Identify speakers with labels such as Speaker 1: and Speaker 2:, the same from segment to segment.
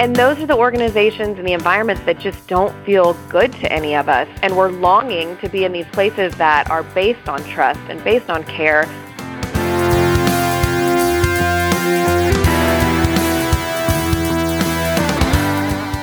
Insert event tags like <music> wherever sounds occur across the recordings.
Speaker 1: And those are the organizations and the environments that just don't feel good to any of us. And we're longing to be in these places that are based on trust and based on care.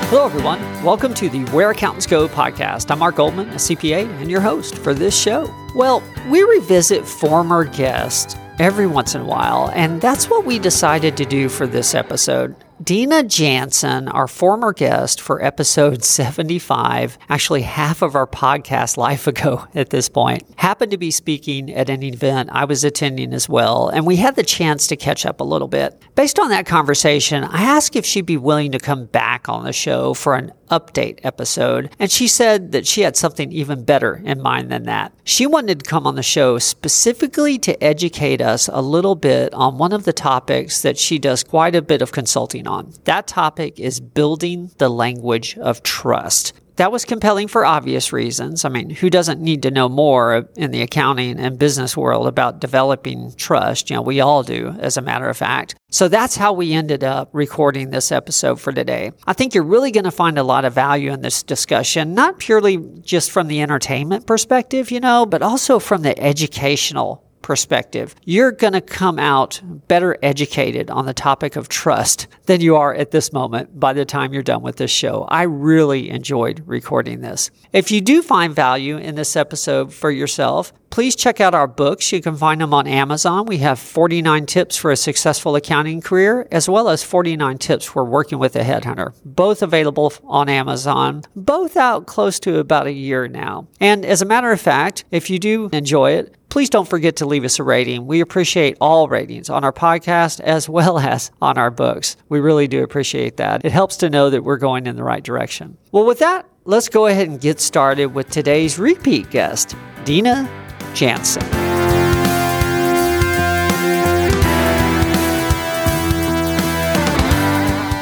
Speaker 2: Hello, everyone. Welcome to the Where Accountants Go podcast. I'm Mark Goldman, a CPA, and your host for this show. Well, we revisit former guests every once in a while, and that's what we decided to do for this episode. Dina Jansen, our former guest for episode <laughs> 75, actually half of our podcast life ago <laughs> at this point, happened to be speaking at an event I was attending as well, and we had the chance to catch up a little bit. Based on that conversation, I asked if she'd be willing to come back on the show for an update episode, and she said that she had something even better in mind than that. She wanted to come on the show specifically to educate us a little bit on one of the topics that she does quite a bit of consulting on. That topic is building the language of trust. That was compelling for obvious reasons. I mean, who doesn't need to know more in the accounting and business world about developing trust? You know, we all do, as a matter of fact. So that's how we ended up recording this episode for today. I think you're really going to find a lot of value in this discussion, not purely just from the entertainment perspective, you know, but also from the educational perspective, you're going to come out better educated on the topic of trust than you are at this moment by the time you're done with this show. I really enjoyed recording this. If you do find value in this episode for yourself, please check out our books. You can find them on Amazon. We have 49 tips for a successful accounting career, as well as 49 tips for working with a headhunter. Both available on Amazon, both out close to about a year now. And as a matter of fact, if you do enjoy it, please don't forget to leave us a rating. We appreciate all ratings on our podcast as well <laughs> as on our books. We really do appreciate that. It helps to know that we're going in the right direction. Well, with that, let's go ahead and get started with today's repeat guest, Dina Jansen.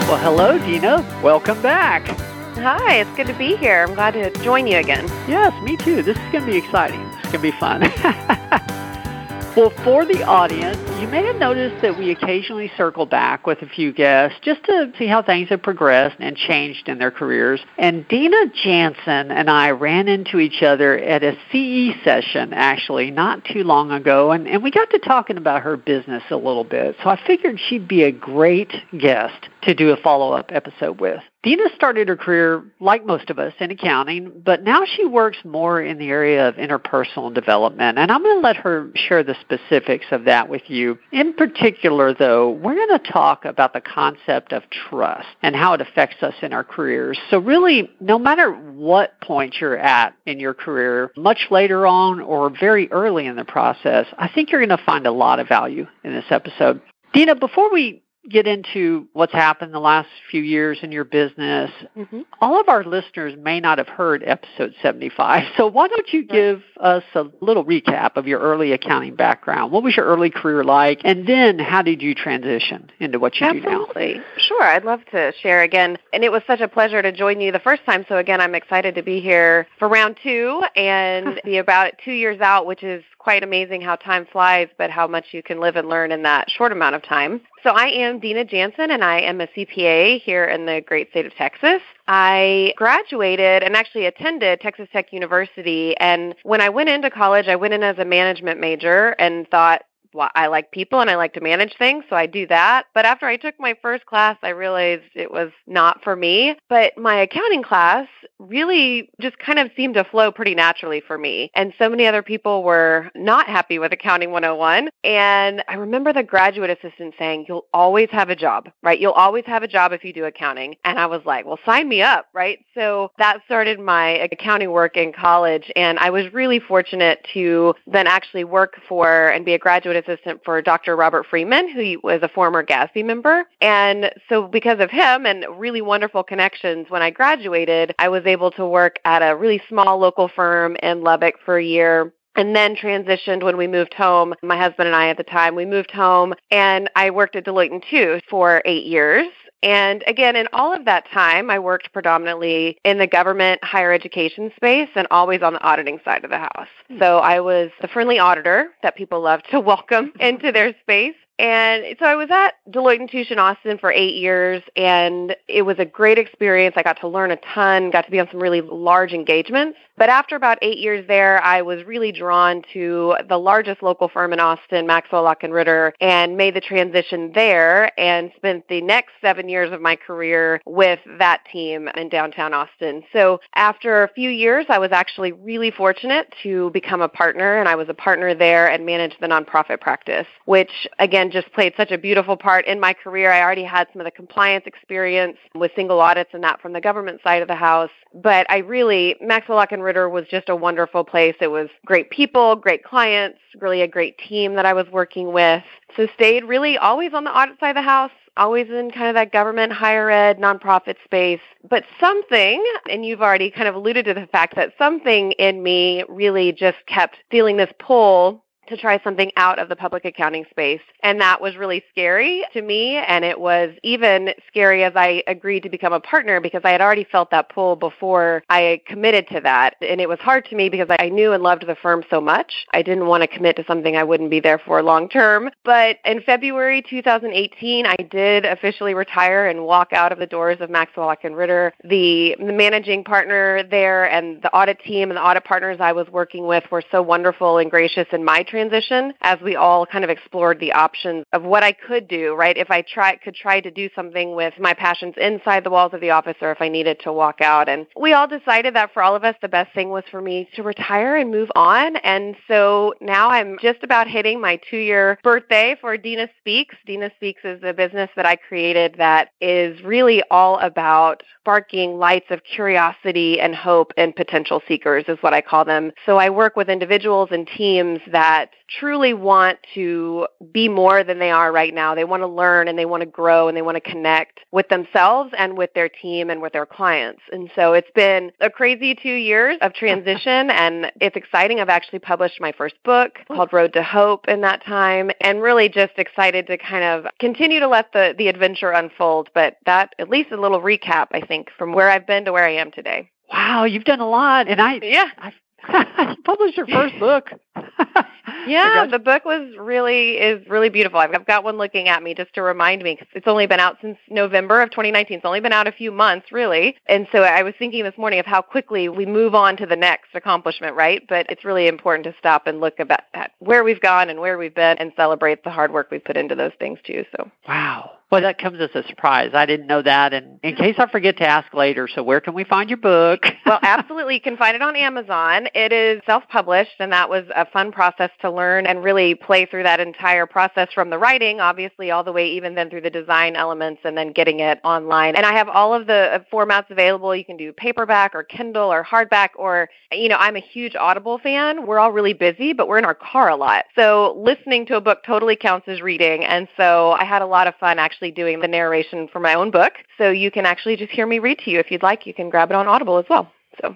Speaker 3: Well, hello, Dina. Welcome back.
Speaker 1: Hi, it's good to be here. I'm glad to join you again.
Speaker 3: Yes, me too. This is going to be exciting. It's going to be fun. <laughs> well, for the audience, you may have noticed that we occasionally circle back with a few guests just to see how things have progressed and changed in their careers. And Dina Jansen and I ran into each other at a CE session actually not too long ago, and, and we got to talking about her business a little bit. So I figured she'd be a great guest to do a follow up episode with. Dina started her career, like most of us, in accounting, but now she works more in the area of interpersonal development. And I'm going to let her share the specifics of that with you. In particular, though, we're going to talk about the concept of trust and how it affects us in our careers. So, really, no matter what point you're at in your career, much later on or very early in the process, I think you're going to find a lot of value in this episode. Dina, before we get into what's happened the last few years in your business, mm-hmm. all of our listeners may not have heard episode 75. So why don't you give us a little recap of your early accounting background? What was your early career like? And then how did you transition into what you
Speaker 1: Absolutely.
Speaker 3: do now? Absolutely.
Speaker 1: Sure. I'd love to share again. And it was such a pleasure to join you the first time. So again, I'm excited to be here for round two and be about two years out, which is quite amazing how time flies, but how much you can live and learn in that short amount of time. So I am Dina Jansen, and I am a CPA here in the great state of Texas. I graduated and actually attended Texas Tech University. And when I went into college, I went in as a management major and thought, well, I like people and I like to manage things, so I do that. But after I took my first class, I realized it was not for me. But my accounting class really just kind of seemed to flow pretty naturally for me. And so many other people were not happy with Accounting 101. And I remember the graduate assistant saying, You'll always have a job, right? You'll always have a job if you do accounting. And I was like, Well, sign me up, right? So that started my accounting work in college. And I was really fortunate to then actually work for and be a graduate assistant for Dr. Robert Freeman, who was a former GASB member. And so because of him and really wonderful connections, when I graduated, I was able to work at a really small local firm in Lubbock for a year and then transitioned when we moved home. My husband and I at the time, we moved home and I worked at Deloitte & Touche for eight years. And again, in all of that time, I worked predominantly in the government higher education space and always on the auditing side of the house. Hmm. So I was the friendly auditor that people love to <laughs> welcome <laughs> into their space. And so I was at Deloitte Touche in Austin for eight years, and it was a great experience. I got to learn a ton, got to be on some really large engagements. But after about eight years there, I was really drawn to the largest local firm in Austin, Maxwell Locke and Ritter, and made the transition there and spent the next seven years of my career with that team in downtown Austin. So after a few years, I was actually really fortunate to become a partner, and I was a partner there and managed the nonprofit practice, which again just played such a beautiful part in my career. I already had some of the compliance experience with single audits and that from the government side of the house. But I really, Maxwell Locke and Ritter was just a wonderful place. It was great people, great clients, really a great team that I was working with. So stayed really always on the audit side of the house, always in kind of that government, higher ed, nonprofit space. But something, and you've already kind of alluded to the fact that something in me really just kept feeling this pull to try something out of the public accounting space. And that was really scary to me. And it was even scary as I agreed to become a partner because I had already felt that pull before I committed to that. And it was hard to me because I knew and loved the firm so much. I didn't want to commit to something I wouldn't be there for long term. But in February 2018, I did officially retire and walk out of the doors of Maxwell Locke and Ritter. The, the managing partner there and the audit team and the audit partners I was working with were so wonderful and gracious in my transition as we all kind of explored the options of what I could do, right? If I try could try to do something with my passions inside the walls of the office or if I needed to walk out. And we all decided that for all of us the best thing was for me to retire and move on. And so now I'm just about hitting my 2-year birthday for Dina Speaks. Dina Speaks is a business that I created that is really all about sparking lights of curiosity and hope in potential seekers is what I call them. So I work with individuals and teams that that truly want to be more than they are right now. They want to learn and they want to grow and they want to connect with themselves and with their team and with their clients. And so it's been a crazy two years of transition <laughs> and it's exciting. I've actually published my first book called Road to Hope in that time and really just excited to kind of continue to let the, the adventure unfold. But that, at least a little recap, I think, from where I've been to where I am today.
Speaker 2: Wow, you've done a lot, and I
Speaker 1: yeah, <laughs>
Speaker 2: I you published your first book. <laughs>
Speaker 1: yeah, the book was really is really beautiful. I've, I've got one looking at me just to remind me because it's only been out since November of 2019. It's only been out a few months, really. And so I was thinking this morning of how quickly we move on to the next accomplishment, right? But it's really important to stop and look about at where we've gone and where we've been and celebrate the hard work we've put into those things too. So
Speaker 2: wow. Well, that comes as a surprise. I didn't know that. And in case I forget to ask later, so where can we find your book? <laughs>
Speaker 1: well, absolutely. You can find it on Amazon. It is self published, and that was a fun process to learn and really play through that entire process from the writing, obviously, all the way even then through the design elements and then getting it online. And I have all of the uh, formats available. You can do paperback or Kindle or hardback, or, you know, I'm a huge Audible fan. We're all really busy, but we're in our car a lot. So listening to a book totally counts as reading. And so I had a lot of fun actually actually doing the narration for my own book. So you can actually just hear me read to you if you'd like. You can grab it on Audible as well. So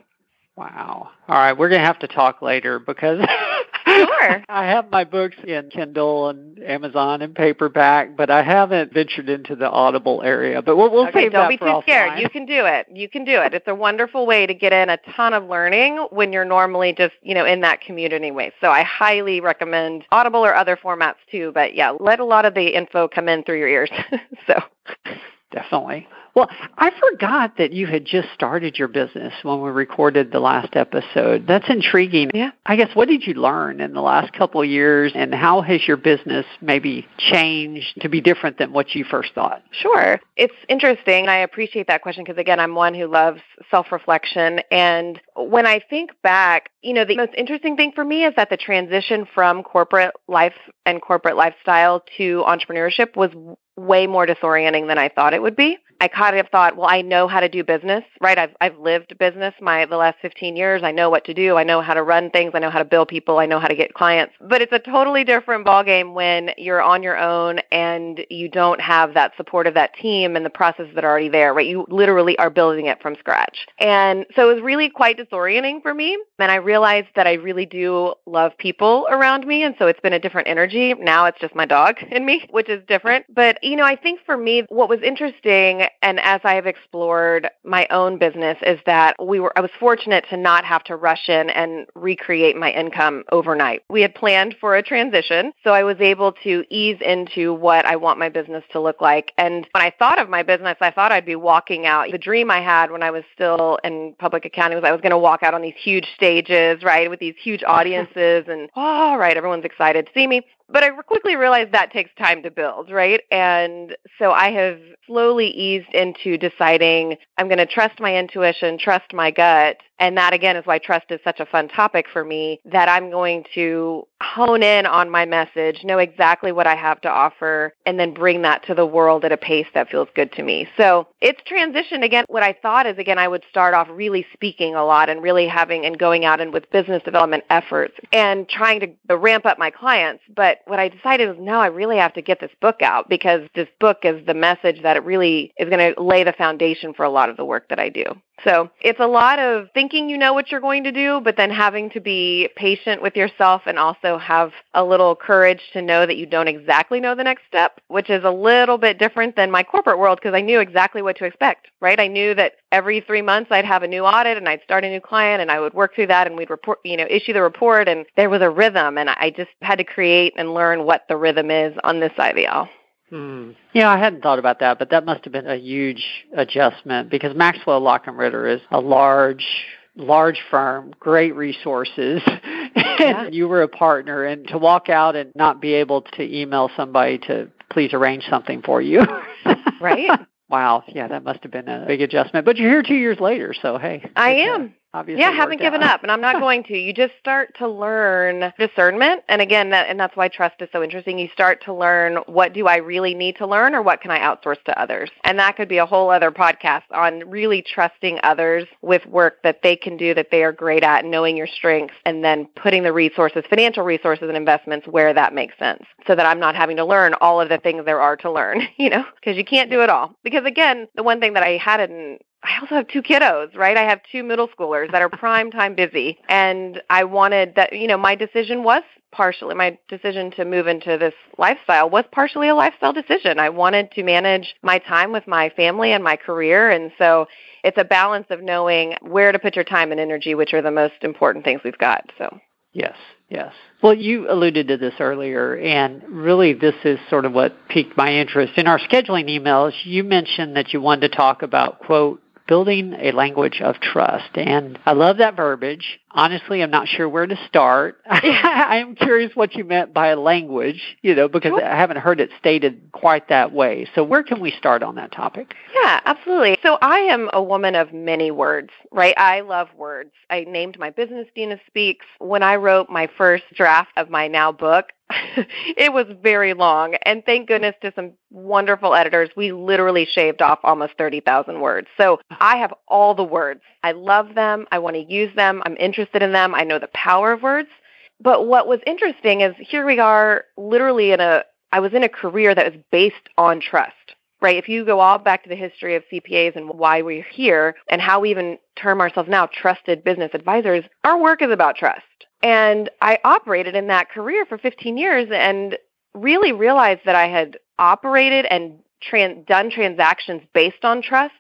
Speaker 2: Wow. All right, we're going to have to talk later because <laughs>
Speaker 1: Sure. <laughs>
Speaker 2: I have my books in Kindle and Amazon and paperback, but I haven't ventured into the Audible area. But we'll, we'll
Speaker 1: okay,
Speaker 2: save
Speaker 1: don't
Speaker 2: that
Speaker 1: be
Speaker 2: for
Speaker 1: too scared.
Speaker 2: offline.
Speaker 1: You can do it. You can do it. It's a wonderful way to get in a ton of learning when you're normally just, you know, in that commute anyway. So I highly recommend Audible or other formats too. But yeah, let a lot of the info come in through your ears. <laughs> so
Speaker 2: Definitely. Well, I forgot that you had just started your business when we recorded the last episode. That's intriguing.
Speaker 1: Yeah.
Speaker 2: I guess what did you learn in the last couple of years and how has your business maybe changed to be different than what you first thought?
Speaker 1: Sure. It's interesting. I appreciate that question because, again, I'm one who loves self reflection. And when I think back, you know, the most interesting thing for me is that the transition from corporate life and corporate lifestyle to entrepreneurship was way more disorienting than I thought it would be. I kind of thought, well, I know how to do business, right? I've I've lived business my the last 15 years. I know what to do. I know how to run things. I know how to bill people. I know how to get clients. But it's a totally different ballgame when you're on your own and you don't have that support of that team and the processes that are already there, right? You literally are building it from scratch. And so it was really quite disorienting for me. And I realized that I really do love people around me. And so it's been a different energy. Now it's just my dog <laughs> in me, which is different. But, you know, I think for me, what was interesting and as I have explored my own business is that we were I was fortunate to not have to rush in and recreate my income overnight. We had planned for a transition, so I was able to ease into what I want my business to look like. And when I thought of my business, I thought I'd be walking out. The dream I had when I was still in public accounting was I was going to walk out on these huge stages, right, with these huge audiences and oh, right, everyone's excited to see me but I quickly realized that takes time to build, right? And so I have slowly eased into deciding I'm going to trust my intuition, trust my gut. And that again is why trust is such a fun topic for me that I'm going to hone in on my message, know exactly what I have to offer, and then bring that to the world at a pace that feels good to me. So it's transitioned again. What I thought is again, I would start off really speaking a lot and really having and going out and with business development efforts and trying to ramp up my clients. But what I decided was no, I really have to get this book out because this book is the message that it really is going to lay the foundation for a lot of the work that I do. So it's a lot of thinking you know what you're going to do, but then having to be patient with yourself and also have a little courage to know that you don't exactly know the next step, which is a little bit different than my corporate world because I knew exactly what to expect, right? I knew that every three months I'd have a new audit and I'd start a new client and I would work through that and we'd report, you know, issue the report and there was a rhythm and I just had to create and learn what the rhythm is on this side of the aisle.
Speaker 2: Hmm. Yeah, I hadn't thought about that, but that must have been a huge adjustment because Maxwell Locke and Ritter is a large, large firm, great resources, <laughs> yeah. and you were a partner, and to walk out and not be able to email somebody to please arrange something for you, <laughs>
Speaker 1: right?
Speaker 2: Wow, yeah, that must have been a uh, big adjustment. But you're here two years later, so hey.
Speaker 1: I am
Speaker 2: obviously
Speaker 1: yeah haven't given up and i'm not going to. You just start to learn discernment and again that and that's why trust is so interesting. You start to learn what do i really need to learn or what can i outsource to others? And that could be a whole other podcast on really trusting others with work that they can do that they are great at knowing your strengths and then putting the resources financial resources and investments where that makes sense so that i'm not having to learn all of the things there are to learn <laughs> you know because you can't do it all. Because again the one thing that i hadn't I also have two kiddos, right? I have two middle schoolers that are prime time busy. And I wanted that, you know, my decision was partially, my decision to move into this lifestyle was partially a lifestyle decision. I wanted to manage my time with my family and my career. And so it's a balance of knowing where to put your time and energy, which are the most important things we've got. So.
Speaker 2: Yes, yes. Well, you alluded to this earlier, and really this is sort of what piqued my interest. In our scheduling emails, you mentioned that you wanted to talk about, quote, building a language of trust. And I love that verbiage. Honestly, I'm not sure where to start. <laughs> I am curious what you meant by language, you know, because I haven't heard it stated quite that way. So where can we start on that topic?
Speaker 1: Yeah, absolutely. So I am a woman of many words, right? I love words. I named my business Dina Speaks. When I wrote my first draft of my now book, <laughs> it was very long. And thank goodness to some wonderful editors, we literally shaved off almost 30,000 words. So I have all the words. I love them. I want to use them. I'm interested in them. I know the power of words. But what was interesting is here we are literally in a, I was in a career that was based on trust. Right. If you go all back to the history of CPAs and why we're here and how we even term ourselves now trusted business advisors, our work is about trust. And I operated in that career for 15 years and really realized that I had operated and tran- done transactions based on trust,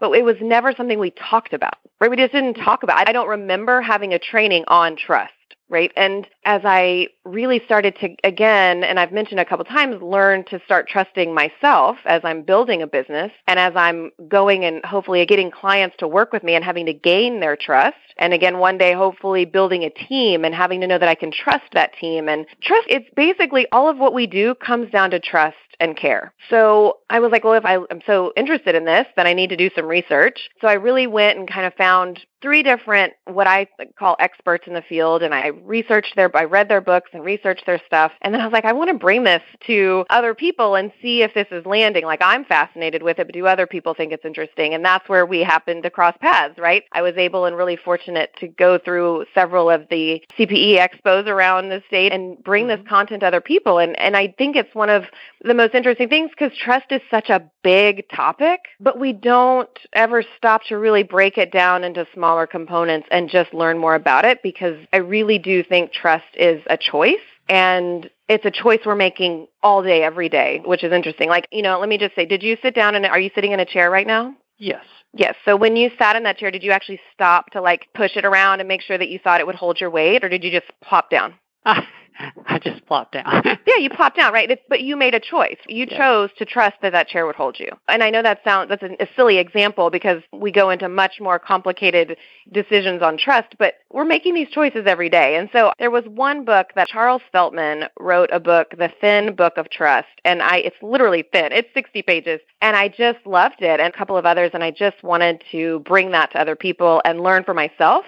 Speaker 1: but it was never something we talked about. Right? We just didn't talk about. It. I don't remember having a training on trust right? And as I really started to, again, and I've mentioned a couple times, learn to start trusting myself as I'm building a business and as I'm going and hopefully getting clients to work with me and having to gain their trust. And again, one day, hopefully building a team and having to know that I can trust that team. And trust, it's basically all of what we do comes down to trust and care. So I was like, well, if I, am so interested in this, then I need to do some research. So I really went and kind of found three different what I call experts in the field and I researched their I read their books and researched their stuff and then I was like I want to bring this to other people and see if this is landing. Like I'm fascinated with it but do other people think it's interesting? And that's where we happened to cross paths right? I was able and really fortunate to go through several of the CPE expos around the state and bring this mm-hmm. content to other people and and I think it's one of the most interesting things cuz trust is such a big topic but we don't ever stop to really break it down into small smaller components and just learn more about it because I really do think trust is a choice. And it's a choice we're making all day, every day, which is interesting. Like, you know, let me just say, did you sit down and are you sitting in a chair right now?
Speaker 2: Yes.
Speaker 1: Yes. So when you sat in that chair, did you actually stop to like push it around and make sure that you thought it would hold your weight, or did you just plop down? <laughs> <laughs>
Speaker 2: I just plopped down. <laughs>
Speaker 1: yeah, you plopped down, right? It's, but you made a choice. You
Speaker 2: Yeah.
Speaker 1: chose to trust that that chair would hold you. And I know that sounds that's a silly example because we go into much more complicated decisions on trust, but we're making these choices every day. And so there was one book that Charles Feltman wrote a book, The Thin Book of Trust, and I it's literally thin. It's 60 pages, and I just loved it and a couple of others and I just wanted to bring that to other people and learn for myself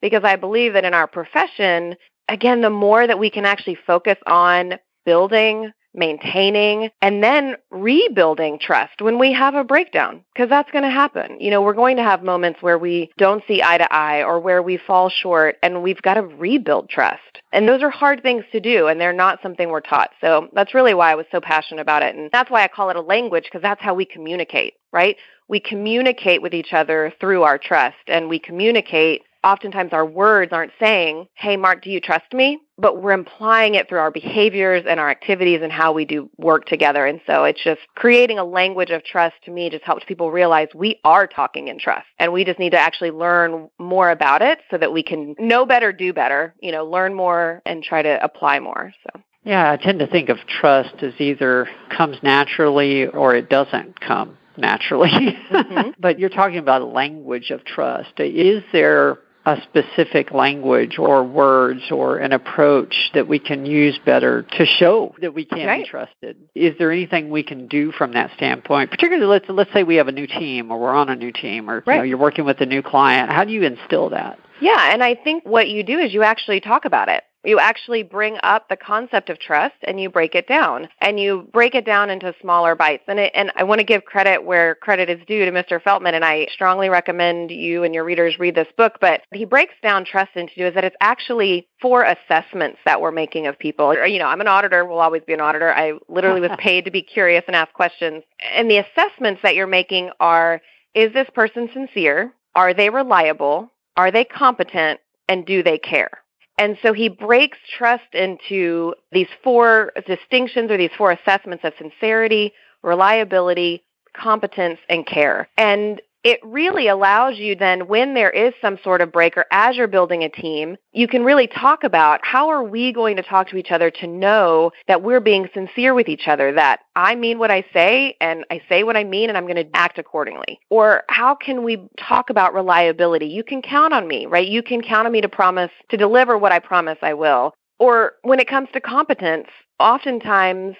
Speaker 1: because I believe that in our profession again, the more that we can actually focus on building, maintaining, and then rebuilding trust when we have a breakdown, because that's going to happen. You know, we're going to have moments where we don't see eye to eye or where we fall short, and we've got to rebuild trust. And those are hard things to do, and they're not something we're taught. So that's really why I was so passionate about it. And that's why I call it a language, because that's how we communicate, right? We communicate with each other through our trust, and we communicate oftentimes our words aren't saying, Hey, Mark, do you trust me? But we're implying it through our behaviors and our activities and how we do work together. And so it's just creating a language of trust to me just helps people realize we are talking in trust and we just need to actually learn more about it so that we can know better, do better, you know, learn more and try to apply more. So.
Speaker 2: Yeah, I tend to think of trust as either comes naturally or it doesn't come naturally.
Speaker 1: Mhm. <laughs>
Speaker 2: but you're talking about a language of trust. Is there a specific language or words or an approach that we can use better to show that we can
Speaker 1: Right.
Speaker 2: be trusted? Is there anything we can do from that standpoint? Particularly, let's let's say we have a new team or we're on a new team or you know, you're working with a new client. How do you instill that?
Speaker 1: Yeah, and I think what you do is you actually talk about it. You actually bring up the concept of trust and you break it down. And you break it down into smaller bites. And it, and I want to give credit where credit is due to Mr. Feltman and I strongly recommend you and your readers read this book, but he breaks down trust into is that it's actually four assessments that we're making of people. You know, I'm an auditor, will always be an auditor. I literally was <laughs> paid to be curious and ask questions. And the assessments that you're making are is this person sincere? Are they reliable? Are they competent? And do they care? And so he breaks trust into these four distinctions or these four assessments of sincerity, reliability, competence, and care. And it really allows you then when there is some sort of break or as you're building a team, you can really talk about how are we going to talk to each other to know that we're being sincere with each other, that I mean what I say and I say what I mean and I'm going to act accordingly. Or how can we talk about reliability? You can count on me, right? You can count on me to promise to deliver what I promise I will. Or when it comes to competence, oftentimes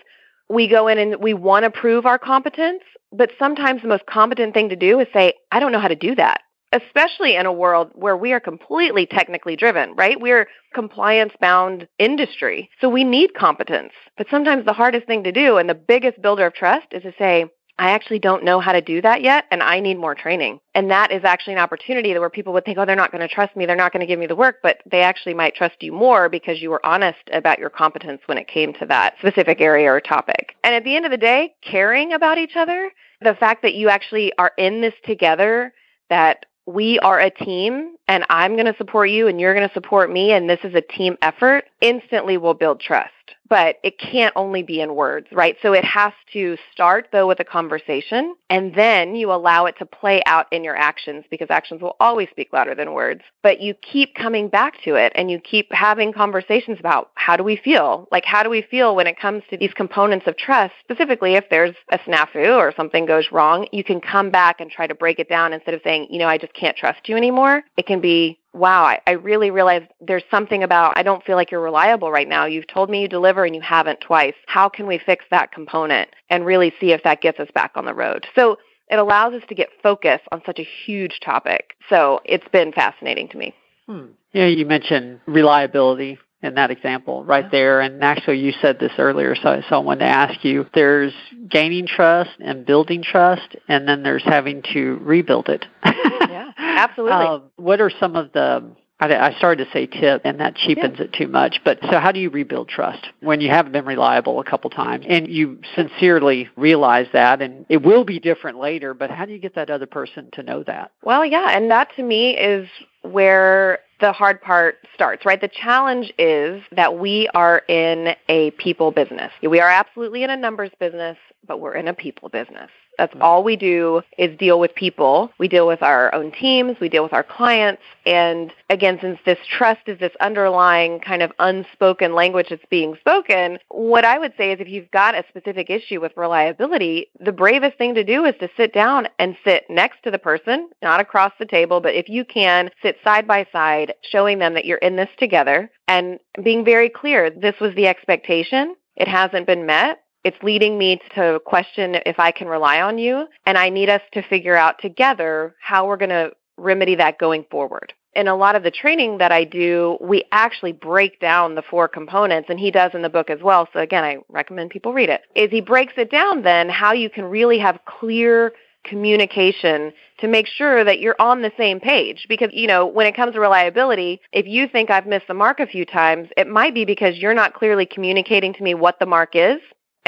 Speaker 1: we go in and we want to prove our competence, but sometimes the most competent thing to do is say, I don't know how to do that. Especially in a world where we are completely technically driven, right? We're compliance bound industry. So we need competence. But sometimes the hardest thing to do and the biggest builder of trust is to say, I actually don't know how to do that yet, and I need more training. And that is actually an opportunity where people would think, oh, they're not going to trust me, they're not going to give me the work, but they actually might trust you more because you were honest about your competence when it came to that specific area or topic. And at the end of the day, caring about each other, the fact that you actually are in this together, that we are a team and I'm going to support you and you're going to support me and this is a team effort, instantly will build trust. But it can't only be in words, right? So it has to start though with a conversation and then you allow it to play out in your actions because actions will always speak louder than words. But you keep coming back to it and you keep having conversations about how do we feel? Like how do we feel when it comes to these components of trust? Specifically if there's a snafu or something goes wrong, you can come back and try to break it down instead of saying, you know, I just can't trust you anymore. It can be wow, I, I really realize there's something about I don't feel like you're reliable right now. You've told me you deliver and you haven't twice. How can we fix that component and really see if that gets us back on the road? So it allows us to get focus on such a huge topic. So it's been fascinating to me.
Speaker 2: Hmm. Yeah, you mentioned reliability in that example right there. And actually, you said this earlier, so, so I wanted to ask you there's gaining trust and building trust, and then there's having to rebuild it.
Speaker 1: Yeah, absolutely. <laughs>
Speaker 2: Um, what are some of the I, I started to say tip, and that cheapens it too much. But so, how do you rebuild trust when you haven't been reliable a couple times, and you sincerely realize that, and it will be different later? But how do you get that other person to know that?
Speaker 1: Well, yeah, and that to me is where the hard part starts, right? The challenge is that we are in a people business. We are absolutely in a numbers business, but we're in a people business. That's mm-hmm. all we do is deal with people. We deal with our own teams, we deal with our clients. And again, since this trust is this underlying kind of unspoken language that's being spoken, what I would say is if you've got a specific issue with reliability, the bravest thing to do is to sit down and sit next to the person, not across the table, but if you can, sit side by side, showing them that you're in this together and being very clear this was the expectation. It hasn't been met it's leading me to question if I can rely on you, and I need us to figure out together how we're going to remedy that going forward. In a lot of the training that I do, we actually break down the four components, and he does in the book as well. So, again, I recommend people read it. Is he breaks it down then how you can really have clear communication to make sure that you're on the same page. Because, you know, when it comes to reliability, if you think I've missed the mark a few times, it might be because you're not clearly communicating to me what the mark is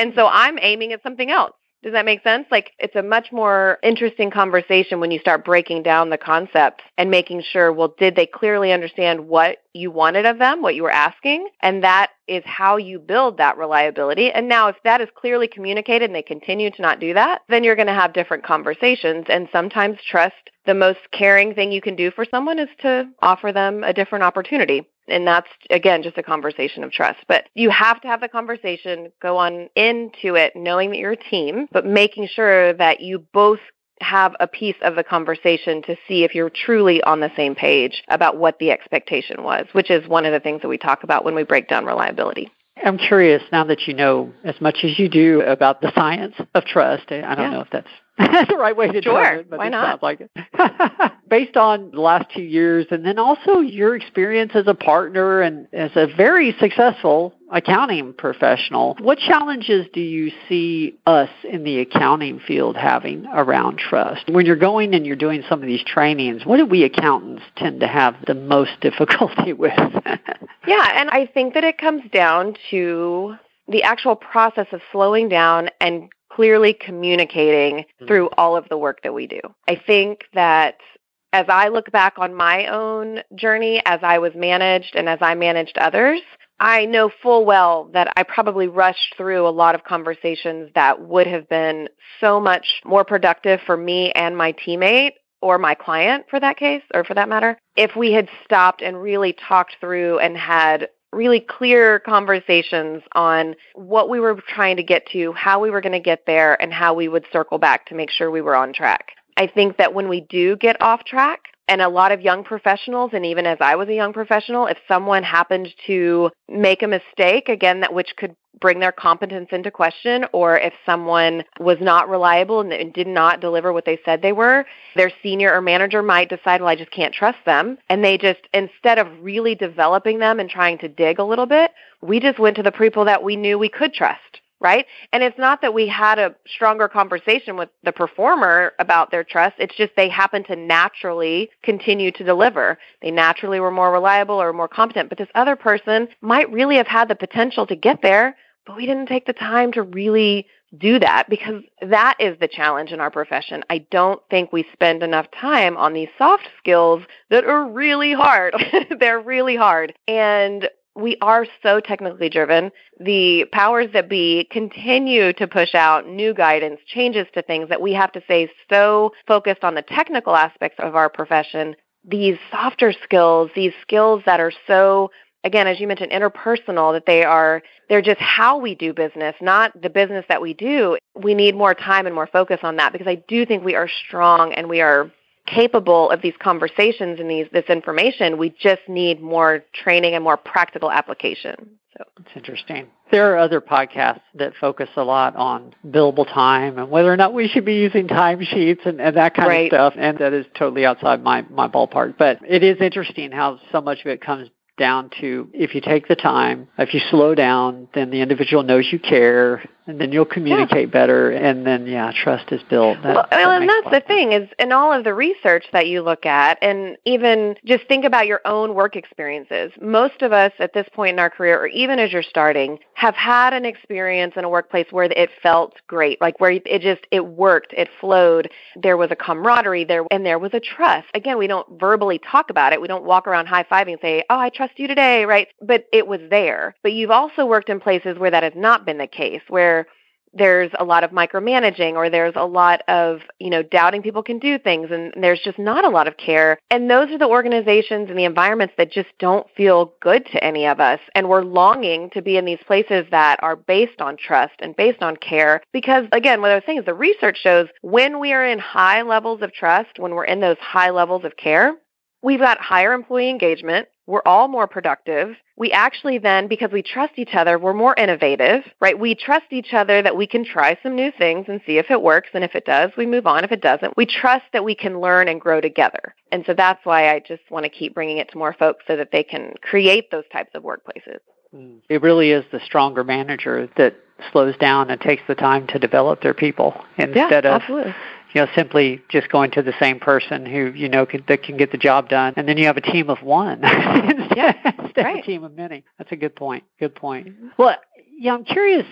Speaker 1: and so I'm aiming at something else. Does that make sense? Like it's a much more interesting conversation when you start breaking down the concepts and making sure, well, did they clearly understand what you wanted of them, what you were asking? And that is how you build that reliability. And now if that is clearly communicated and they continue to not do that, then you're going to have different conversations. And sometimes trust, the most caring thing you can do for someone is to offer them a different opportunity. And that's, again, just a conversation of trust. But you have to have the conversation, go on into it knowing that you're a team, but making sure that you both have a piece of the conversation to see if you're truly on the same page about what the expectation was, which is one of the things that we talk about when we break down reliability.
Speaker 2: I'm curious now that you know as much as you do about the science of trust. I don't yeah. know if that's the right way to
Speaker 1: sure.
Speaker 2: do it, but
Speaker 1: Why
Speaker 2: it
Speaker 1: not?
Speaker 2: like it. <laughs> Based on the last two years, and then also your experience as a partner and as a very successful accounting professional, what challenges do you see us in the accounting field having around trust? When you're going and you're doing some of these trainings, what do we accountants tend to have the most <laughs> difficulty with?
Speaker 1: yeah, and I think that it comes down to the actual process of slowing down and clearly communicating mm-hmm. through all of the work that we do. I think that as I look back on my own journey as I was managed and as I managed others, I know full well that I probably rushed through a lot of conversations that would have been so much more productive for me and my teammate or my client for that case or for that matter if we had stopped and really talked through and had really clear conversations on what we were trying to get to, how we were going to get there, and how we would circle back to make sure we were on track. I think that when we do get off track, and a lot of young professionals, and even as I was a young professional, if someone happened to make a mistake, again, that which could bring their competence into question, or if someone was not reliable and did not deliver what they said they were, their senior or manager might decide, well, I just can't trust them. And they just, instead of really developing them and trying to dig a little bit, we just went to the people that we knew we could trust right? And it's not that we had a stronger conversation with the performer about their trust. It's just they happen to naturally continue to deliver. They naturally were more reliable or more competent. But this other person might really have had the potential to get there, but we didn't take the time to really do that because that is the challenge in our profession. I don't think we spend enough time on these soft skills that are really hard. <laughs> They're really hard. And we are so technically driven. The powers that be continue to push out new guidance, changes to things that we have to say so focused on the technical aspects of our profession. These softer skills, these skills that are so again as you mentioned interpersonal that they are they're just how we do business not the business that we do we need more time and more focus on that because i do think we are strong and we are capable of these conversations and these this information. We just need more training and more practical application. So
Speaker 2: it's interesting. There are other podcasts that focus a lot on billable time and whether or not we should be using timesheets and, and that kind
Speaker 1: right.
Speaker 2: of stuff. And that is totally outside my, my ballpark. But it is interesting how so much of it comes down to if you take the time, if you slow down, then the individual knows you care and then you'll communicate
Speaker 1: yeah.
Speaker 2: better, and then yeah, trust is built.
Speaker 1: That, well, that and that's the thing is in all of the research that you look at, and even just think about your own work experiences. Most of us at this point in our career, or even as you're starting, have had an experience in a workplace where it felt great, like where it just it worked, it flowed. There was a camaraderie there, and there was a trust. Again, we don't verbally talk about it. We don't walk around high fiving and say, "Oh, I trust you today," right? But it was there. But you've also worked in places where that has not been the case, where there's a lot of micromanaging or there's a lot of you know doubting people can do things and there's just not a lot of care. And those are the organizations and the environments that just don't feel good to any of us. And we're longing to be in these places that are based on trust and based on care because again what i was saying is the research shows when we are in high levels of trust when we're in those high levels of care we've got higher employee engagement. We're all more productive. We actually then, because we trust each other, we're more innovative, right? We trust each other that we can try some new things and see if it works. And if it does, we move on. If it doesn't, we trust that we can learn and grow together. And so that's why I just want to keep bringing it to more folks so that they can create those types of workplaces.
Speaker 2: Mm. It really is the stronger manager that slows down and takes the time to develop their people instead
Speaker 1: yeah,
Speaker 2: of
Speaker 1: absolutely
Speaker 2: you know, simply just going to the same person who you know can, that can get the job done, and then you have a team of one <laughs> instead,
Speaker 1: yeah,
Speaker 2: instead
Speaker 1: right.
Speaker 2: of a team of many. That's a good point. Good point. Mm-hmm. Well, yeah, I'm curious.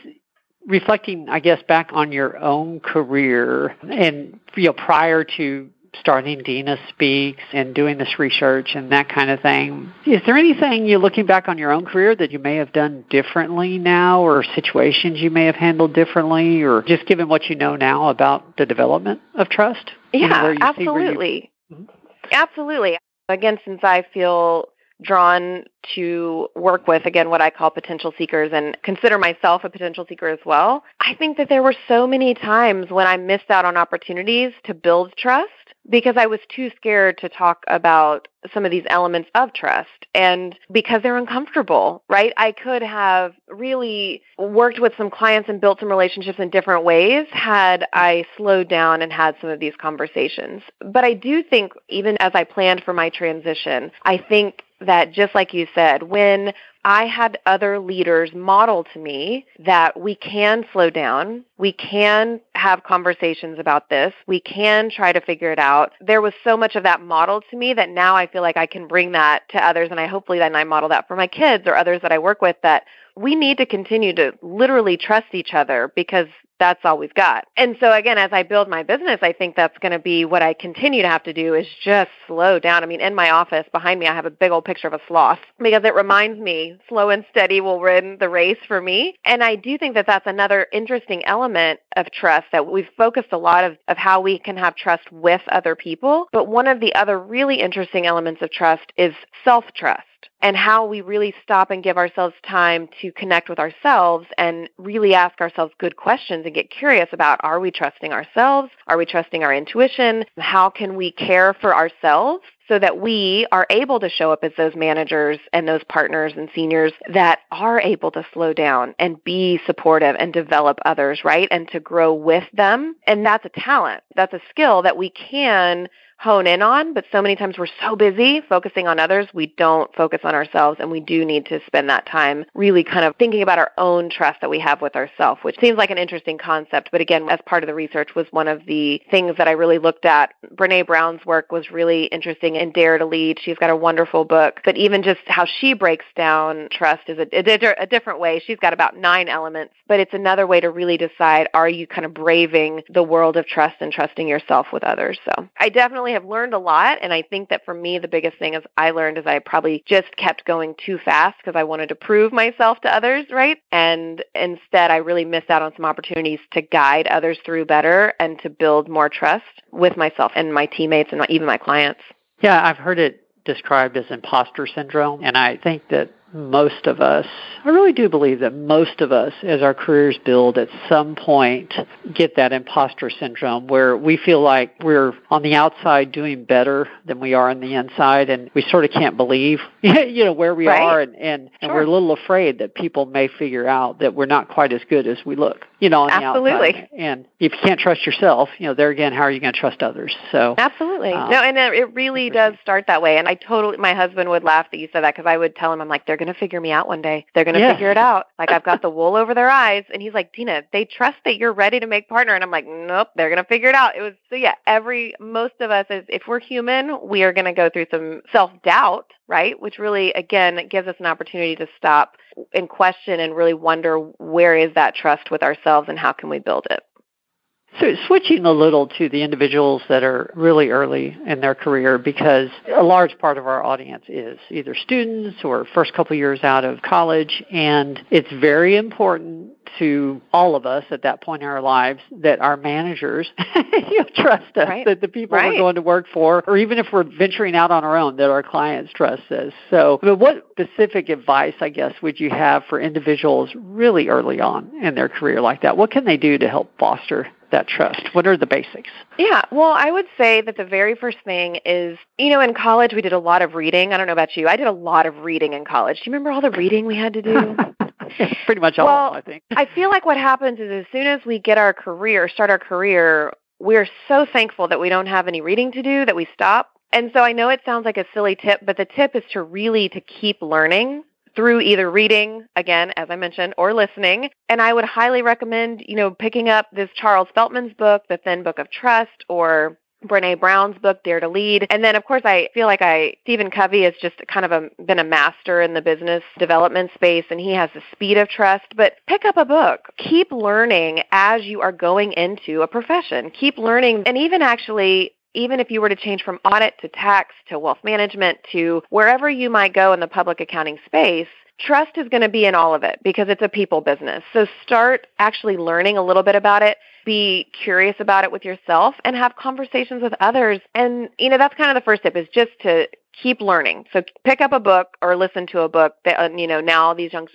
Speaker 2: Reflecting, I guess, back on your own career and you know prior to starting Dina Speaks and doing this research and that kind of thing. Is there anything you're looking back on your own career that you may have done differently now or situations you may have handled differently or just given what you know now about the development of trust?
Speaker 1: Yeah, absolutely. You... Mm-hmm. Absolutely. Again, since I feel drawn to work with again what I call potential seekers and consider myself a potential seeker as well. I think that there were so many times when I missed out on opportunities to build trust because I was too scared to talk about some of these elements of trust and because they're uncomfortable, right? I could have really worked with some clients and built some relationships in different ways had I slowed down and had some of these conversations. But I do think, even as I planned for my transition, I think that just like you said, when I had other leaders model to me that we can slow down, we can have conversations about this, we can try to figure it out. There was so much of that model to me that now I feel like I can bring that to others, and I hopefully then I model that for my kids or others that I work with that we need to continue to literally trust each other because that's all we've got. And so again, as I build my business, I think that's going to be what I continue to have to do is just slow down. I mean, in my office behind me, I have a big old picture of a sloth because it reminds me slow and steady will win the race for me. And I do think that that's another interesting element of trust that we've focused a lot of, of how we can have trust with other people. But one of the other really interesting elements of trust is self-trust and how we really stop and give ourselves time to connect with ourselves and really ask ourselves good questions and get curious about are we trusting ourselves? Are we trusting our intuition? How can we care for ourselves so that we are able to show up as those managers and those partners and seniors that are able to slow down and be supportive and develop others, right? And to grow with them. And that's a talent. That's a skill that we can hone in on, but so many times we're so busy focusing on others, we don't focus on ourselves, and we do need to spend that time really kind of thinking about our own trust that we have with ourselves, which seems like an interesting concept, but again, as part of the research was one of the things that I really looked at. Brene Brown's work was really interesting in Dare to Lead. She's got a wonderful book, but even just how she breaks down trust is a, a, a different way. She's got about nine elements, but it's another way to really decide are you kind of braving the world of trust and trusting yourself with others. So I definitely definitely have learned a lot. And I think that for me, the biggest thing is I learned is I probably just kept going too fast because I wanted to prove myself to others, right? And instead, I really missed out on some opportunities to guide others through better and to build more trust with myself and my teammates and even my clients.
Speaker 2: Yeah, I've heard it described as imposter syndrome. And I think that most of us, I really do believe that most of us, as our careers build, at some point get that imposter syndrome where we feel like we're on the outside doing better than we are on the inside, and we sort of can't believe, <laughs> you know, where we
Speaker 1: right.
Speaker 2: are, and and,
Speaker 1: sure.
Speaker 2: and we're a little afraid that people may figure out that we're not quite as good as we look, you know, on
Speaker 1: absolutely.
Speaker 2: the outside. And if you can't trust yourself, you know, there again, how are you going to trust others? So
Speaker 1: absolutely, um, no, and it really does start that way. And I totally, my husband would laugh that you said that because I would tell him, I'm like, they're going to figure me out one day. They're going to yeah. figure it out. Like I've got the wool over their eyes. And he's like, Dina, they trust that you're ready to make partner. And I'm like, nope, they're going to figure it out. It was, so yeah, every, most of us, is, if we're human, we are going to go through some self doubt, right? Which really, again, gives us an opportunity to stop and question and really wonder where is that trust with ourselves and how can we build it.
Speaker 2: So switching a little to the individuals that are really early in their career because a large part of our audience is either students or first couple years out of college and it's very important to all of us at that point in our lives that our managers <laughs> you know, trust us right. that the people right. we're going to work for or even if we're venturing out on our own that our clients trust us. So but what specific advice I guess would you have for individuals really early on in their career like that? What can they do to help foster that trust? What are the basics?
Speaker 1: Yeah, well, I would say that the very first thing is, you know, in college we did a lot of reading. I don't know about you. I did a lot of reading in college. Do you remember all the reading we had to do? <laughs>
Speaker 2: Pretty much all,
Speaker 1: well,
Speaker 2: I think.
Speaker 1: I feel like what happens is as soon as we get our career, start our career, we're so thankful that we don't have any reading to do that we stop. And so I know it sounds like a silly tip, but the tip is to really to keep learning through either reading, again, as I mentioned, or listening. And I would highly recommend, you know, picking up this Charles Feltman's book, The Thin Book of Trust, or Brene Brown's book, Dare to Lead. And then, of course, I feel like I, Stephen Covey has just kind of a, been a master in the business development space and he has the speed of trust. But pick up a book. Keep learning as you are going into a profession. Keep learning and even actually even if you were to change from audit to tax to wealth management to wherever you might go in the public accounting space, trust is going to be in all of it because it's a people business. So start actually learning a little bit about it. Be curious about it with yourself and have conversations with others. And, you know, that's kind of the first tip is just to keep learning. So pick up a book or listen to a book that, you know, now these young,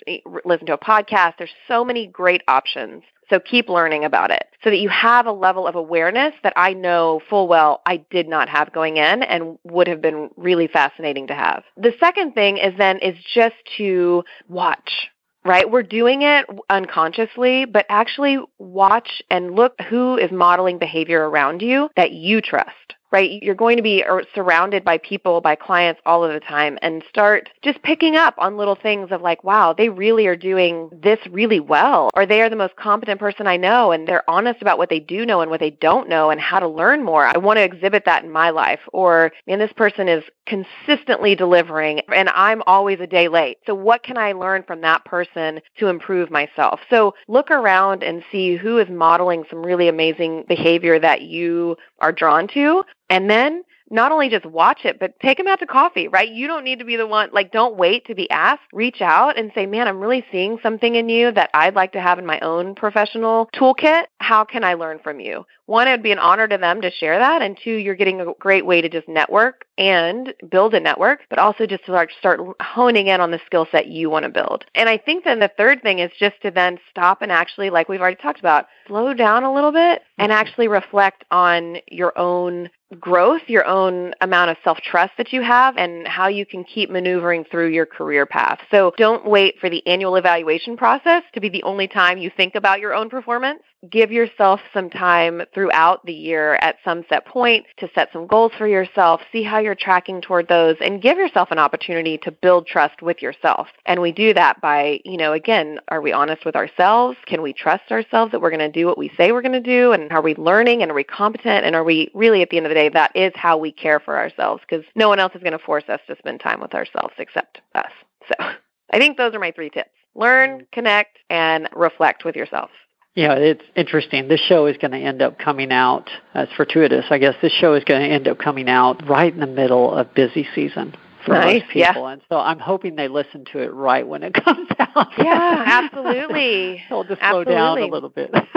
Speaker 1: listen to a podcast. There's so many great options so keep learning about it so that you have a level of awareness that I know full well I did not have going in and would have been really fascinating to have. The second thing is then is just to watch right? We're doing it unconsciously, but actually watch and look who is modeling behavior around you that you trust right? You're going to be surrounded by people, by clients all of the time and start just picking up on little things of like, wow, they really are doing this really well, or they are the most competent person I know and they're honest about what they do know and what they don't know and how to learn more. I want to exhibit that in my life. Or, man, this person is consistently delivering and I'm always a day late. So what can I learn from that person to improve myself? So look around and see who is modeling some really amazing behavior that you are drawn to and then not only just watch it, but take them out to coffee, right? You don't need to be the one, like, don't wait to be asked. Reach out and say, man, I'm really seeing something in you that I'd like to have in my own professional toolkit. How can I learn from you? One, it would be an honor to them to share that. And two, you're getting a great way to just network and build a network, but also just to start, honing in on the skill set you want to build. And I think then the third thing is just to then stop and actually, like we've already talked about, slow down a little bit and mm-hmm. actually reflect on your own growth, your own amount of self trust that you have, and how you can keep maneuvering through your career path. So don't wait for the annual evaluation process to be the only time you think about your own performance give yourself some time throughout the year at some set point to set some goals for yourself, see how you're tracking toward those, and give yourself an opportunity to build trust with yourself. And we do that by, you know, again, are we honest with ourselves? Can we trust ourselves that we're going to do what we say we're going to do? And are we learning and are we competent? And are we really, at the end of the day, that is how we care for ourselves because no one else is going to force us to spend time with ourselves except us. So <laughs> I think those are my three tips learn, mm. connect, and reflect with yourself.
Speaker 2: Yeah, it's interesting. This show is going to end up coming out, as fortuitous, I guess, this show is going to end up coming out right in the middle of busy season for
Speaker 1: nice.
Speaker 2: most people. Yeah. And so I'm hoping they listen to it right when it <laughs> comes out.
Speaker 1: Yeah, absolutely. <laughs>
Speaker 2: They'll just slow
Speaker 1: absolutely.
Speaker 2: down a little bit. <laughs>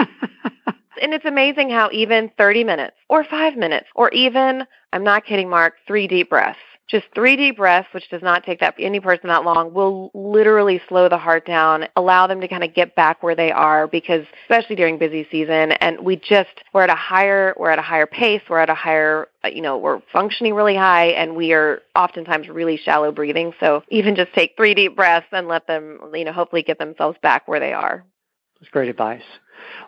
Speaker 1: and it's amazing how even 30 minutes or five minutes or even, I'm not kidding, Mark, three deep breaths just three deep breaths, which does not take that any person that long, will literally slow the heart down, allow them to kind of get back where they are because especially during busy season and we just we're at a higher we're at a higher pace, we're at a higher uh, you know, we're functioning really high and we are oftentimes really shallow breathing. So even just take three deep breaths and let them, you know, hopefully get themselves back where they are.
Speaker 2: That's great advice.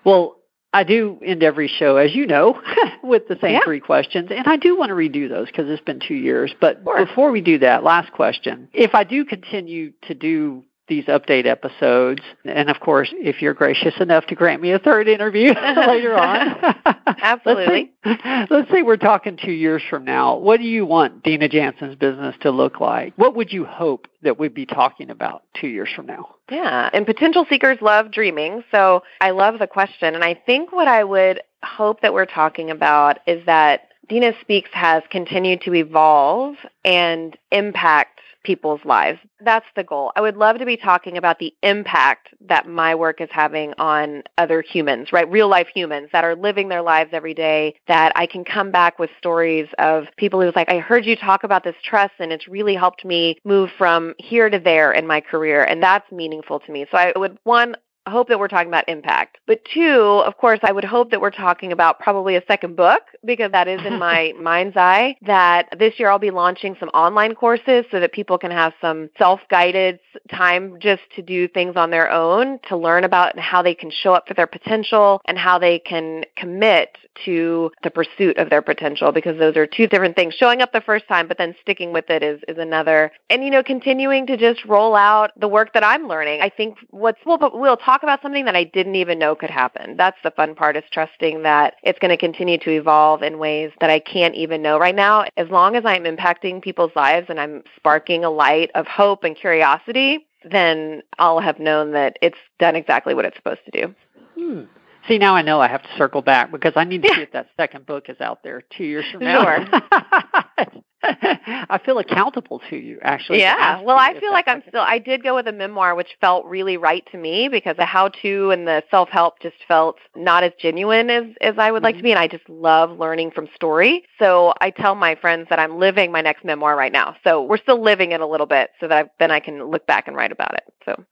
Speaker 2: Well, I do end every show, as you know, <laughs> with the same
Speaker 1: Yeah.
Speaker 2: three questions. And I do want to redo those because it's been two years. But
Speaker 1: Sure.
Speaker 2: before we do that, last question. If I do continue to do these update episodes, and of course, if you're gracious enough to grant me a third interview <laughs> later on. <laughs>
Speaker 1: Absolutely.
Speaker 2: Let's say, let's say we're talking two years from now. What do you want Dena Jansen's business to look like? What would you hope that we'd be talking about two years from now?
Speaker 1: Yeah, and potential seekers love dreaming. So I love the question. And I think what I would hope that we're talking about is that Dena Speaks has continued to evolve and impact people's lives. That's the goal. I would love to be talking about the impact that my work is having on other humans, right? Real life humans that are living their lives every day, that I can come back with stories of people who's like, I heard you talk about this trust and it's really helped me move from here to there in my career. And that's meaningful to me. So I would, one, hope that we're talking about impact. But two, of course, I would hope that we're talking about probably a second book because that is in <laughs> my mind's eye. That this year I'll be launching some online courses so that people can have some self guided time just to do things on their own, to learn about how they can show up for their potential and how they can commit to the pursuit of their potential because those are two different things. Showing up the first time, but then sticking with it is, is another. And, you know, continuing to just roll out the work that I'm learning. I think what's, well, but we'll talk about something that I didn't even know could happen. That's the fun part is trusting that it's going to continue to evolve in ways that I can't even know right now. As long as I'm impacting people's lives and I'm sparking a light of hope and curiosity, then I'll have known that it's done exactly what it's supposed to do.
Speaker 2: Hmm. See, now I know I have to circle back because I need to
Speaker 1: Yeah.
Speaker 2: see if that second book is out there two years from <laughs> now.
Speaker 1: Sure. <laughs> <laughs>
Speaker 2: I feel accountable to you, actually.
Speaker 1: Yeah. Well, I feel like I'm still, I did go with a memoir, which felt really right to me because the how to and the self help just felt not as genuine as, as I would like to mm-hmm. be. And I just love learning from story. So I tell my friends that I'm living my next memoir right now. So we're still living it a little bit so that I, then I can look back and write about it. So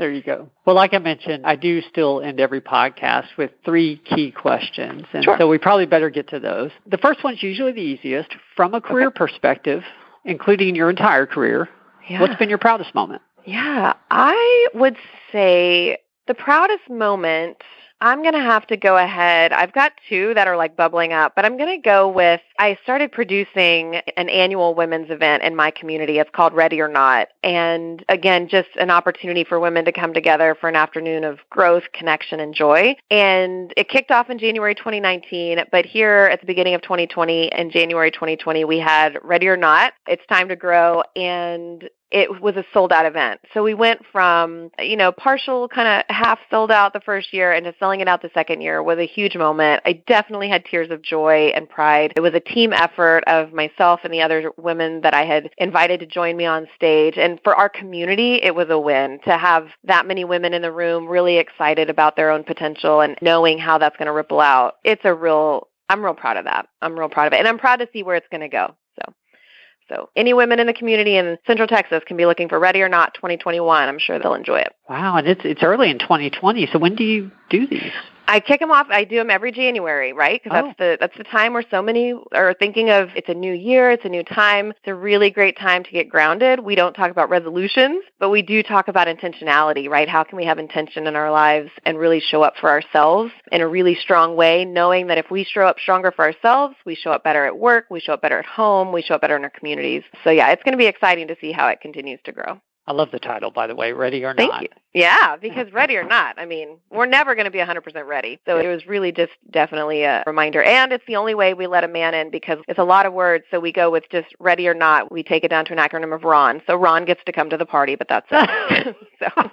Speaker 2: There you go. Well, like I mentioned, I do still end every podcast with three key questions. And
Speaker 1: Sure.
Speaker 2: so we probably better get to those. The first one's usually the easiest. From a career perspective, including your entire career,
Speaker 1: yeah.
Speaker 2: what's been your proudest moment?
Speaker 1: Yeah, I would say the proudest moment. I'm going to have to go ahead. I've got two that are like bubbling up, but I'm going to go with I started producing an annual women's event in my community. It's called Ready or Not. And again, just an opportunity for women to come together for an afternoon of growth, connection, and joy. And it kicked off in January 2019, but here at the beginning of 2020, in January 2020, we had Ready or Not. It's time to grow. And it was a sold out event. So we went from, you know, partial kind of half sold out the first year and into selling it out the second year was a huge moment. I definitely had tears of joy and pride. It was a team effort of myself and the other women that I had invited to join me on stage. And for our community, it was a win to have that many women in the room really excited about their own potential and knowing how that's going to ripple out. It's a real I'm real proud of that. I'm real proud of it. And I'm proud to see where it's going to go. So any women in the community in Central Texas can be looking for Ready or Not 2021. I'm sure they'll enjoy it.
Speaker 2: Wow, and it's it's early in 2020. So when do you do these?
Speaker 1: I kick them off. I do them every January, right? Because
Speaker 2: Oh.
Speaker 1: that's the that's the time where so many are thinking of it's a new year, it's a new time. It's a really great time to get grounded. We don't talk about resolutions, but we do talk about intentionality, right? How can we have intention in our lives and really show up for ourselves in a really strong way, knowing that if we show up stronger for ourselves, we show up better at work, we show up better at home, we show up better in our communities. So yeah, it's going to be exciting to see how it continues to grow.
Speaker 2: I love the title, by the way. Ready or
Speaker 1: Thank
Speaker 2: not?
Speaker 1: you. Yeah, <laughs> because ready or not, I mean, we're never going to be 100% ready. So it was really just definitely a reminder. And it's the only way we let a man in because it's a lot of words. So we go with just ready or not. We take it down to an acronym of Ron. So Ron gets to come to the party, but that's it. <laughs> so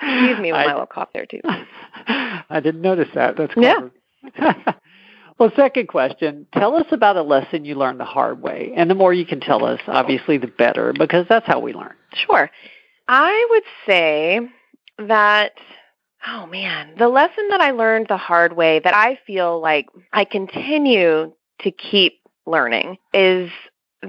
Speaker 1: excuse me with <laughs>
Speaker 2: I-
Speaker 1: my little cough there, too.
Speaker 2: I didn't notice that. That's
Speaker 1: Yeah.
Speaker 2: Well, second question. Tell us about a lesson you learned the hard way. And the more you can tell us, obviously, the better, because that's how we learn.
Speaker 1: Sure. I would say that, oh man, the lesson that I learned the hard way that I feel like I continue to keep learning is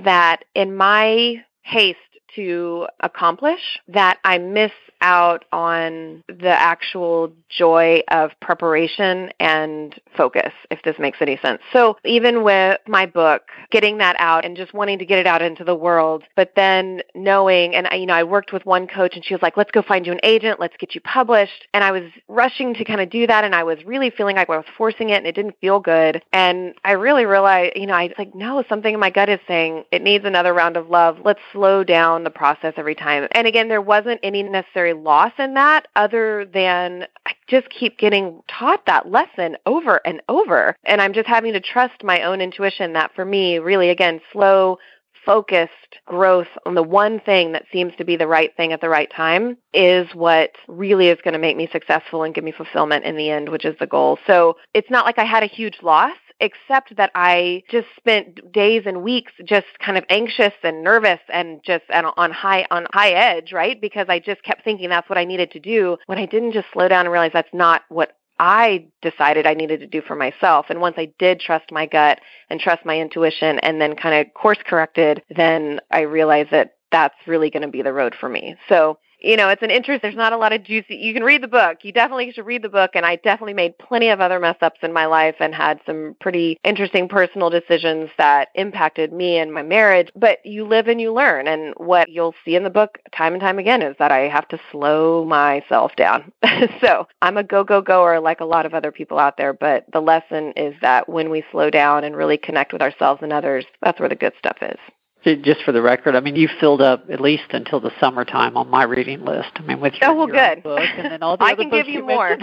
Speaker 1: that in my haste to accomplish that I miss out on the actual joy of preparation and focus, if this makes any sense. So even with my book, getting that out and just wanting to get it out into the world, but then knowing, and I, you know, I worked with one coach and she was like, let's go find you an agent, let's get you published. And I was rushing to kind of do that and I was really feeling like I was forcing it and it didn't feel good. And I really realized, you know, I was like, no, something in my gut is saying it needs another round of love. Let's slow down the process every time. And again, there wasn't any necessary loss in that other than I just keep getting taught that lesson over and over. And I'm just having to trust my own intuition that for me, really, again, slow, focused growth on the one thing that seems to be the right thing at the right time is what really is going to make me successful and give me fulfillment in the end, which is the goal. So it's not like I had a huge loss except that I just spent days and weeks just kind of anxious and nervous and just and on high on high edge, right? Because I just kept thinking that's what I needed to do when I didn't just slow down and realize that's not what I decided I needed to do for myself. And once I did trust my gut and trust my intuition and then kind of course corrected, then I realized that that's really going to be the road for me. So you know, it's an interest. There's not a lot of juicy. You can read the book. You definitely should read the book. And I definitely made plenty of other mess ups in my life and had some pretty interesting personal decisions that impacted me and my marriage. But you live and you learn. And what you'll see in the book time and time again is that I have to slow myself down. <laughs> so I'm a go, go, goer like a lot of other people out there. But the lesson is that when we slow down and really connect with ourselves and others, that's where the good stuff is
Speaker 2: just for the record, I mean, you filled up at least until the summertime on my reading list. I mean, with your,
Speaker 1: oh, well,
Speaker 2: your
Speaker 1: good.
Speaker 2: book and then all the <laughs>
Speaker 1: I can give you,
Speaker 2: you
Speaker 1: more.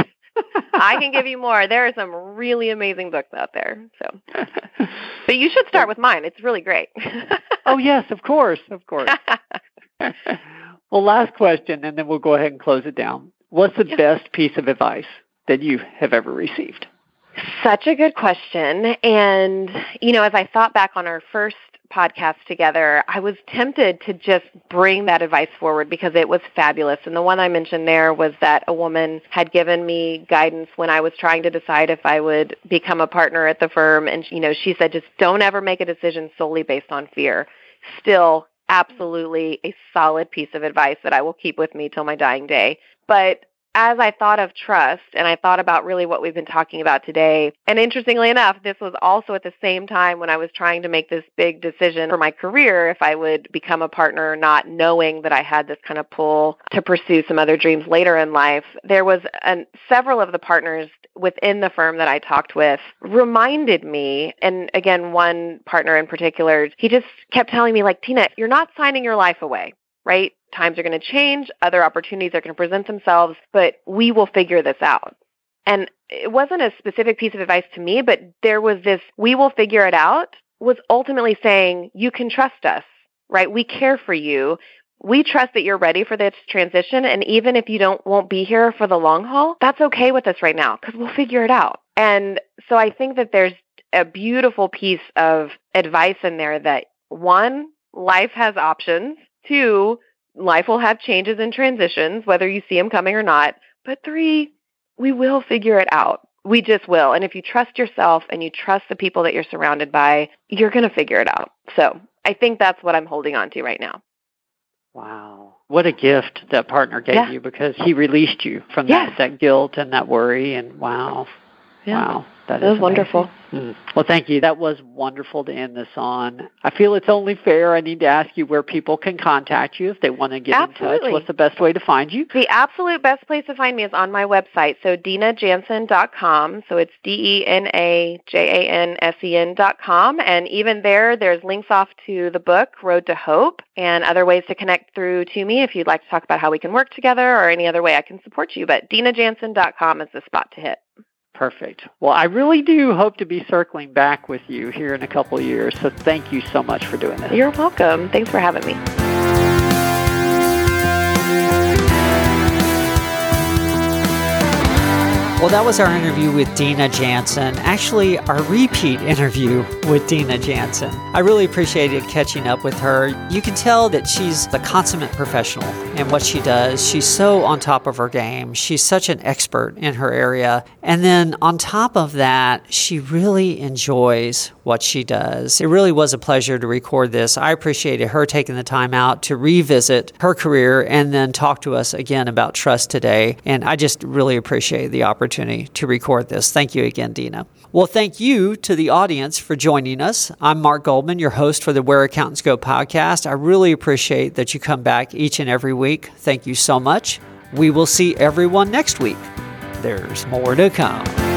Speaker 1: I can give you more. There are some really amazing books out there. So, <laughs> but you should start with mine. It's really great. <laughs>
Speaker 2: oh yes, of course, of course. well, last question, and then we'll go ahead and close it down. What's the best piece of advice that you have ever received?
Speaker 1: Such a good question. And, you know, as I thought back on our first podcast together, I was tempted to just bring that advice forward because it was fabulous. And the one I mentioned there was that a woman had given me guidance when I was trying to decide if I would become a partner at the firm. And, you know, she said, just don't ever make a decision solely based on fear. Still, absolutely a solid piece of advice that I will keep with me till my dying day. But as I thought of trust and I thought about really what we've been talking about today, and interestingly enough, this was also at the same time when I was trying to make this big decision for my career if I would become a partner, not knowing that I had this kind of pull to pursue some other dreams later in life. There was an, several of the partners within the firm that I talked with reminded me, and again, one partner in particular, he just kept telling me, like, Tina, you're not signing your life away right? Times are going to change, other opportunities are going to present themselves, but we will figure this out. And it wasn't a specific piece of advice to me, but there was this, we will figure it out, was ultimately saying, you can trust us, right? We care for you. We trust that you're ready for this transition. And even if you don't, won't be here for the long haul, that's okay with us right now because we'll figure it out. And so I think that there's a beautiful piece of advice in there that one, life has options Two, life will have changes and transitions, whether you see them coming or not. But three, we will figure it out. We just will. And if you trust yourself and you trust the people that you're surrounded by, you're going to figure it out. So I think that's what I'm holding on to right now.
Speaker 2: Wow. What a gift that partner gave
Speaker 1: yeah.
Speaker 2: you because he released you from
Speaker 1: yes.
Speaker 2: that, that guilt and that worry. And wow.
Speaker 1: Yeah.
Speaker 2: Wow.
Speaker 1: That, was wonderful.
Speaker 2: Mm. Well, thank you. That was wonderful to end this on. I feel it's only fair. I need to ask you where people can contact you if they want to get
Speaker 1: Absolutely.
Speaker 2: in touch. What's the best way to find you?
Speaker 1: The absolute best place to find me is on my website. So denajansen.com. So it's D E N A J A N S E N.com. And even there, there's links off to the book, Road to Hope, and other ways to connect through to me if you'd like to talk about how we can work together or any other way I can support you. But denajansen.com is the spot to hit.
Speaker 2: Perfect. Well, I really do hope to be circling back with you here in a couple years. So thank you so much for doing this.
Speaker 1: You're welcome. Thanks for having me.
Speaker 2: Well, that was our interview with Dena Jansen, actually, our repeat interview with Dena Jansen. I really appreciated catching up with her. You can tell that she's a consummate professional in what she does. She's so on top of her game. She's such an expert in her area. And then on top of that, she really enjoys what she does. It really was a pleasure to record this. I appreciated her taking the time out to revisit her career and then talk to us again about trust today. And I just really appreciate the opportunity opportunity to record this. Thank you again, Dena. Well, thank you to the audience for joining us. I'm Mark Goldman, your host for the Where Accountants Go podcast. I really appreciate that you come back each and every week. Thank you so much. We will see everyone next week. There's more to come.